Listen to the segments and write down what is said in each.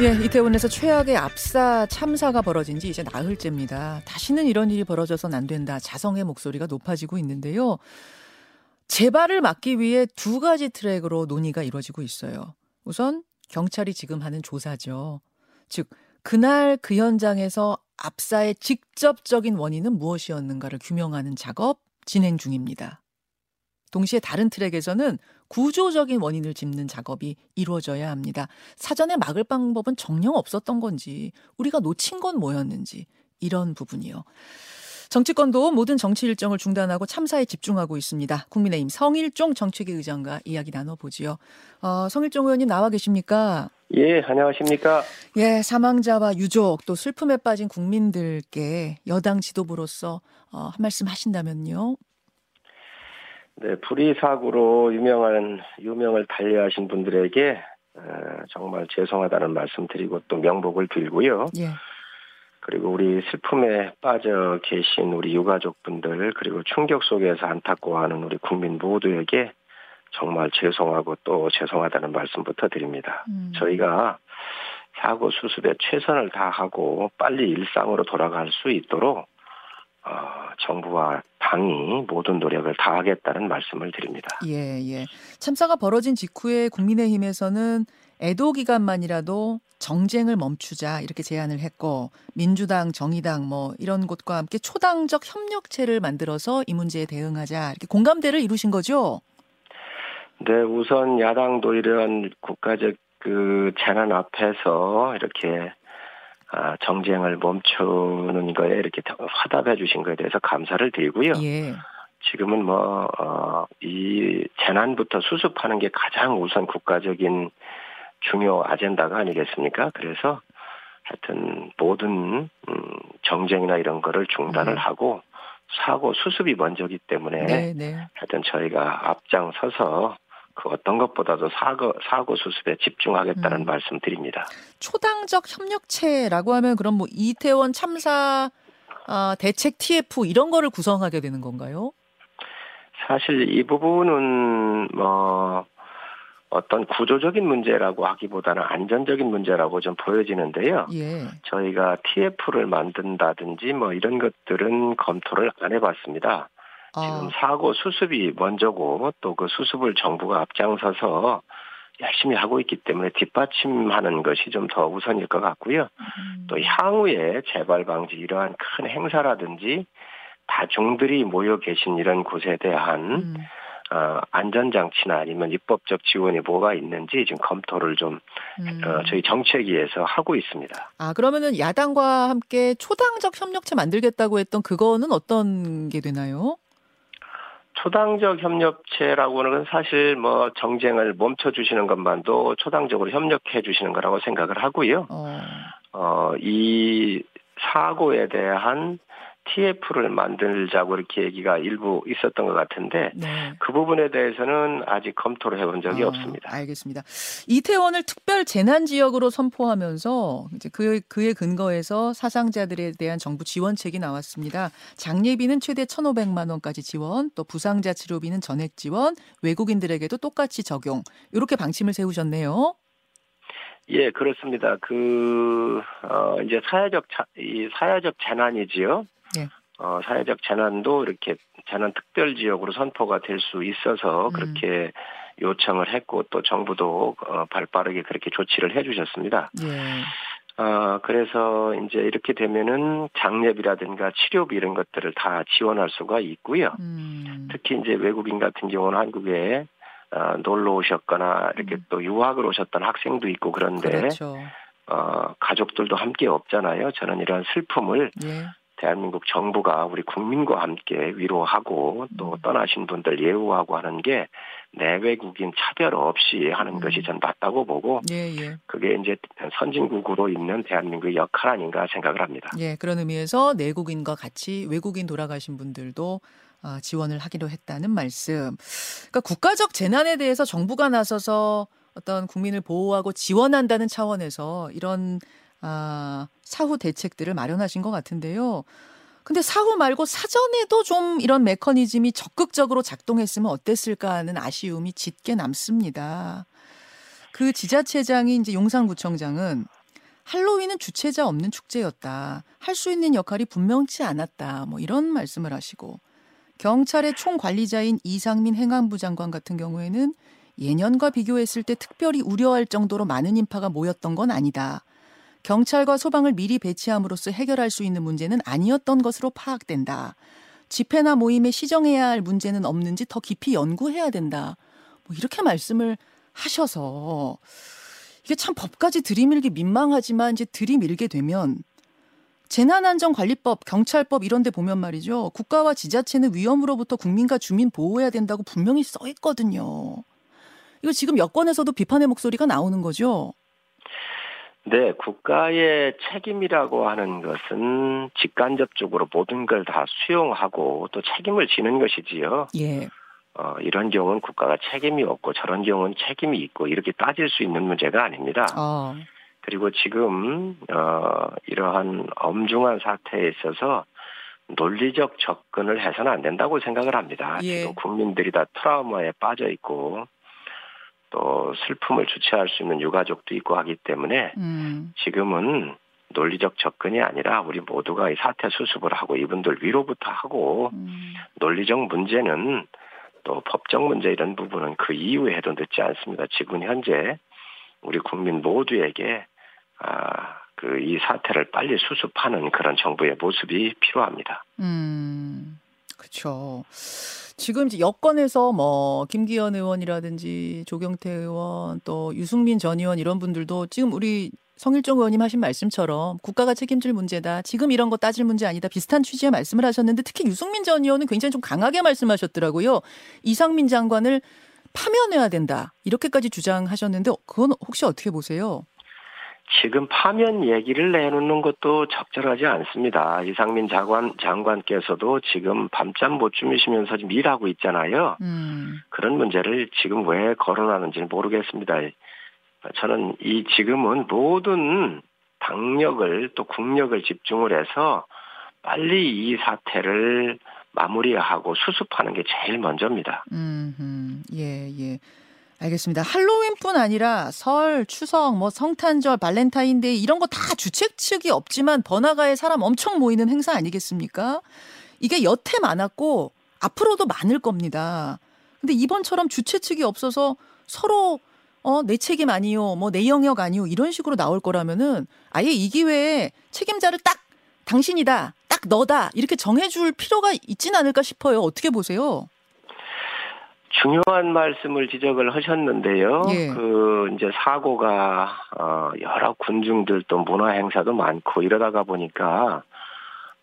예, 이태원에서 최악의 압사 참사가 벌어진 지 이제 나흘째입니다. 다시는 이런 일이 벌어져선 안 된다. 자성의 목소리가 높아지고 있는데요. 재발을 막기 위해 두 가지 트랙으로 논의가 이루어지고 있어요. 우선 경찰이 지금 하는 조사죠. 즉, 그날 그 현장에서 압사의 직접적인 원인은 무엇이었는가를 규명하는 작업 진행 중입니다. 동시에 다른 트랙에서는 구조적인 원인을 짚는 작업이 이루어져야 합니다. 사전에 막을 방법은 정녕 없었던 건지, 우리가 놓친 건 뭐였는지, 이런 부분이요. 정치권도 모든 정치 일정을 중단하고 참사에 집중하고 있습니다. 국민의힘 성일종 정책위 의장과 이야기 나눠보지요. 어, 성일종 의원님 나와 계십니까? 예, 안녕하십니까? 예, 사망자와 유족 또 슬픔에 빠진 국민들께 여당 지도부로서 어, 한 말씀 하신다면요. 네, 불의 사고로 유명한 유명을 달리하신 분들에게 어, 정말 죄송하다는 말씀 드리고 또 명복을 빌고요. 예. 그리고 우리 슬픔에 빠져 계신 우리 유가족분들 그리고 충격 속에서 안타까워하는 우리 국민 모두에게 정말 죄송하고 또 죄송하다는 말씀부터 드립니다. 음. 저희가 사고 수습에 최선을 다하고 빨리 일상으로 돌아갈 수 있도록 어, 정부와 당이 모든 노력을 다하겠다는 말씀을 드립니다. 예, 예. 참사가 벌어진 직후에 국민의힘에서는 애도 기간만이라도 정쟁을 멈추자 이렇게 제안을 했고 민주당, 정의당 뭐 이런 곳과 함께 초당적 협력체를 만들어서 이 문제에 대응하자 이렇게 공감대를 이루신 거죠. 네, 우선 야당도 이런 국가적 그 재난 앞에서 이렇게 아, 정쟁을 멈추는 거에 이렇게 화답해 주신 거에 대해서 감사를 드리고요. 예. 지금은 뭐, 어, 이 재난부터 수습하는 게 가장 우선 국가적인 중요 아젠다가 아니겠습니까? 그래서 하여튼 모든, 음, 정쟁이나 이런 거를 중단을 음. 하고 사고 수습이 먼저기 때문에 네, 네. 하여튼 저희가 앞장서서 그 어떤 것보다도 사고, 사고 수습에 집중하겠다는 음. 말씀 드립니다. 초당적 협력체라고 하면 그럼 뭐 이태원 참사 아, 대책 TF 이런 거를 구성하게 되는 건가요? 사실 이 부분은 뭐 어떤 구조적인 문제라고 하기보다는 안전적인 문제라고 좀 보여지는데요. 예. 저희가 TF를 만든다든지 뭐 이런 것들은 검토를 안 해봤습니다. 지금 아, 사고 수습이 먼저고 또 그 수습을 정부가 앞장서서 열심히 하고 있기 때문에 뒷받침하는 것이 좀 더 우선일 것 같고요. 음. 또 향후에 재발 방지 이러한 큰 행사라든지 다중들이 모여 계신 이런 곳에 대한 음. 어, 안전장치나 아니면 입법적 지원이 뭐가 있는지 지금 검토를 좀 음. 어, 저희 정책위에서 하고 있습니다. 아, 그러면은 야당과 함께 초당적 협력체 만들겠다고 했던 그거는 어떤 게 되나요? 초당적 협력체라고는 사실 뭐 정쟁을 멈춰 주시는 것만도 초당적으로 협력해 주시는 거라고 생각을 하고요. 어. 어, 이 사고에 대한 TF를 만들자고 이렇게 얘기가 일부 있었던 것 같은데 네. 그 부분에 대해서는 아직 검토를 해본 적이 아, 없습니다. 알겠습니다. 이태원을 특별 재난 지역으로 선포하면서 이제 그 그에 근거해서 사상자들에 대한 정부 지원책이 나왔습니다. 장례비는 최대 1,500만 원까지 지원, 또 부상자 치료비는 전액 지원, 외국인들에게도 똑같이 적용. 이렇게 방침을 세우셨네요. 예, 그렇습니다. 그, 어, 이제 사회적, 자, 이 사회적 재난이지요. 예. 어, 사회적 재난도 이렇게 재난 특별 지역으로 선포가 될 수 있어서 음. 그렇게 요청을 했고 또 정부도 어, 발 빠르게 그렇게 조치를 해 주셨습니다. 예. 어, 그래서 이제 이렇게 되면은 장례비라든가 치료비 이런 것들을 다 지원할 수가 있고요. 음. 특히 이제 외국인 같은 경우는 한국에 어, 놀러 오셨거나 이렇게 음. 또 유학을 오셨던 학생도 있고 그런데 그렇죠. 어, 가족들도 함께 없잖아요. 저는 이런 슬픔을 예. 대한민국 정부가 우리 국민과 함께 위로하고 또 음. 떠나신 분들 예우하고 하는 게 내외국인 차별 없이 하는 음. 것이 전 맞다고 보고 예, 예. 그게 이제 선진국으로 있는 대한민국의 역할 아닌가 생각을 합니다. 예, 그런 의미에서 내국인과 같이 외국인 돌아가신 분들도 아, 지원을 하기로 했다는 말씀. 그러니까 국가적 재난에 대해서 정부가 나서서 어떤 국민을 보호하고 지원한다는 차원에서 이런 아, 사후 대책들을 마련하신 것 같은데요. 근데 사후 말고 사전에도 좀 이런 메커니즘이 적극적으로 작동했으면 어땠을까 하는 아쉬움이 짙게 남습니다. 그 지자체장이 이제 용산구청장은 할로윈은 주체자 없는 축제였다. 할 수 있는 역할이 분명치 않았다. 뭐 이런 말씀을 하시고 경찰의 총관리자인 이상민 행안부 장관 같은 경우에는 예년과 비교했을 때 특별히 우려할 정도로 많은 인파가 모였던 건 아니다. 경찰과 소방을 미리 배치함으로써 해결할 수 있는 문제는 아니었던 것으로 파악된다. 집회나 모임에 시정해야 할 문제는 없는지 더 깊이 연구해야 된다. 뭐 이렇게 말씀을 하셔서 이게 참 법까지 들이밀기 민망하지만 이제 들이밀게 되면 재난안전관리법, 경찰법 이런 데 보면 말이죠. 국가와 지자체는 위험으로부터 국민과 주민 보호해야 된다고 분명히 써 있거든요. 이거 지금 여권에서도 비판의 목소리가 나오는 거죠. 네, 국가의 책임이라고 하는 것은 직간접적으로 모든 걸 다 수용하고 또 책임을 지는 것이지요. 예. 어, 이런 경우는 국가가 책임이 없고 저런 경우는 책임이 있고 이렇게 따질 수 있는 문제가 아닙니다. 어. 그리고 지금 어, 이러한 엄중한 사태에 있어서 논리적 접근을 해서는 안 된다고 생각을 합니다. 예. 지금 국민들이 다 트라우마에 빠져 있고 또 슬픔을 주체할 수 있는 유가족도 있고 하기 때문에 음. 지금은 논리적 접근이 아니라 우리 모두가 이 사태 수습을 하고 이분들 위로부터 하고 음. 논리적 문제는 또 법적 문제 이런 부분은 그 이후에 해도 늦지 않습니다. 지금 현재 우리 국민 모두에게 아, 그 이 사태를 빨리 수습하는 그런 정부의 모습이 필요합니다. 음. 그렇죠. 지금 여권에서 뭐 김기현 의원이라든지 조경태 의원 또 유승민 전 의원 이런 분들도 지금 우리 성일종 의원님 하신 말씀처럼 국가가 책임질 문제다. 지금 이런 거 따질 문제 아니다. 비슷한 취지의 말씀을 하셨는데 특히 유승민 전 의원은 굉장히 좀 강하게 말씀하셨더라고요. 이상민 장관을 파면해야 된다. 이렇게까지 주장하셨는데 그건 혹시 어떻게 보세요? 지금 파면 얘기를 내놓는 것도 적절하지 않습니다. 이상민 장관, 장관께서도 지금 밤잠 못 주무시면서 지금 일하고 있잖아요. 음. 그런 문제를 지금 왜 거론하는지는 모르겠습니다. 저는 이 지금은 모든 당력을 또 국력을 집중을 해서 빨리 이 사태를 마무리하고 수습하는 게 제일 먼저입니다. 음, 예, 예. 알겠습니다. 할로윈뿐 아니라 설, 추석, 뭐 성탄절, 발렌타인데이 이런 거 다 주최 측이 없지만 번화가에 사람 엄청 모이는 행사 아니겠습니까? 이게 여태 많았고 앞으로도 많을 겁니다. 근데 이번처럼 주최 측이 없어서 서로 어, 내 책임 아니요, 뭐 내 영역 아니요 이런 식으로 나올 거라면은 아예 이 기회에 책임자를 딱 당신이다, 딱 너다 이렇게 정해 줄 필요가 있진 않을까 싶어요. 어떻게 보세요? 중요한 말씀을 지적을 하셨는데요. 예. 그 이제 사고가 어 여러 군중들 또 문화 행사도 많고 이러다가 보니까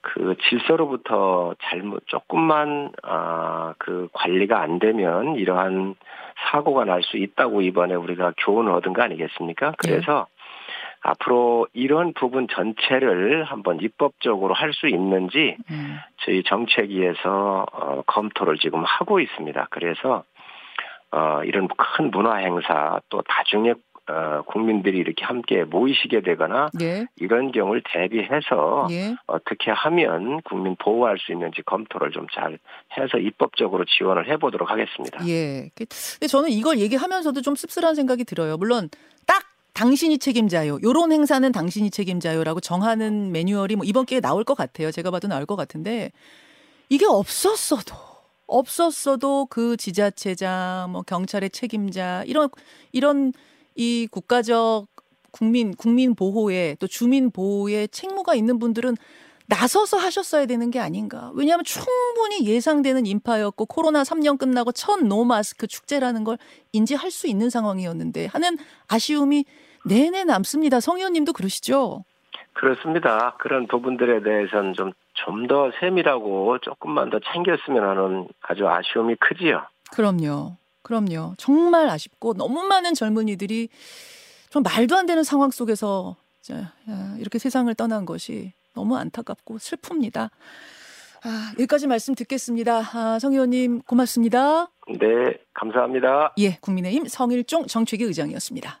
그 질서로부터 잘못 조금만 아그 관리가 안 되면 이러한 사고가 날 수 있다고 이번에 우리가 교훈을 얻은 거 아니겠습니까? 그래서 앞으로 이런 부분 전체를 한번 입법적으로 할 수 있는지 음. 저희 정책위에서 어, 검토를 지금 하고 있습니다. 그래서 어, 이런 큰 문화 행사 또 다중에 어, 국민들이 이렇게 함께 모이시게 되거나 예, 이런 경우를 대비해서 예. 어떻게 하면 국민 보호할 수 있는지 검토를 좀 잘 해서 입법적으로 지원을 해보도록 하겠습니다. 예. 그- 근데 저는 이걸 얘기하면서도 좀 씁쓸한 생각이 들어요. 물론 딱 당신이 책임자요. 요런 행사는 당신이 책임자요라고 정하는 매뉴얼이 뭐 이번 기회에 나올 것 같아요. 제가 봐도 나올 것 같은데 이게 없었어도 없었어도 그 지자체장, 뭐 경찰의 책임자 이런 이런 이 국가적 국민 국민 보호에 또 주민 보호에 책무가 있는 분들은 나서서 하셨어야 되는 게 아닌가. 왜냐하면 충분히 예상되는 인파였고 코로나 3년 끝나고 첫 노마스크 축제라는 걸 인지할 수 있는 상황이었는데 하는 아쉬움이 내내 남습니다. 성 의원님도 그러시죠? 그렇습니다. 그런 부분들에 대해서는 좀 좀 더 세밀하고 조금만 더 챙겼으면 하는 아주 아쉬움이 크지요. 그럼요. 그럼요. 정말 아쉽고 너무 많은 젊은이들이 좀 말도 안 되는 상황 속에서 자, 야, 이렇게 세상을 떠난 것이 너무 안타깝고 슬픕니다. 아, 여기까지 말씀 듣겠습니다. 아, 성 의원님 고맙습니다. 네, 감사합니다. 예, 국민의힘 성일종 정책위 의장이었습니다.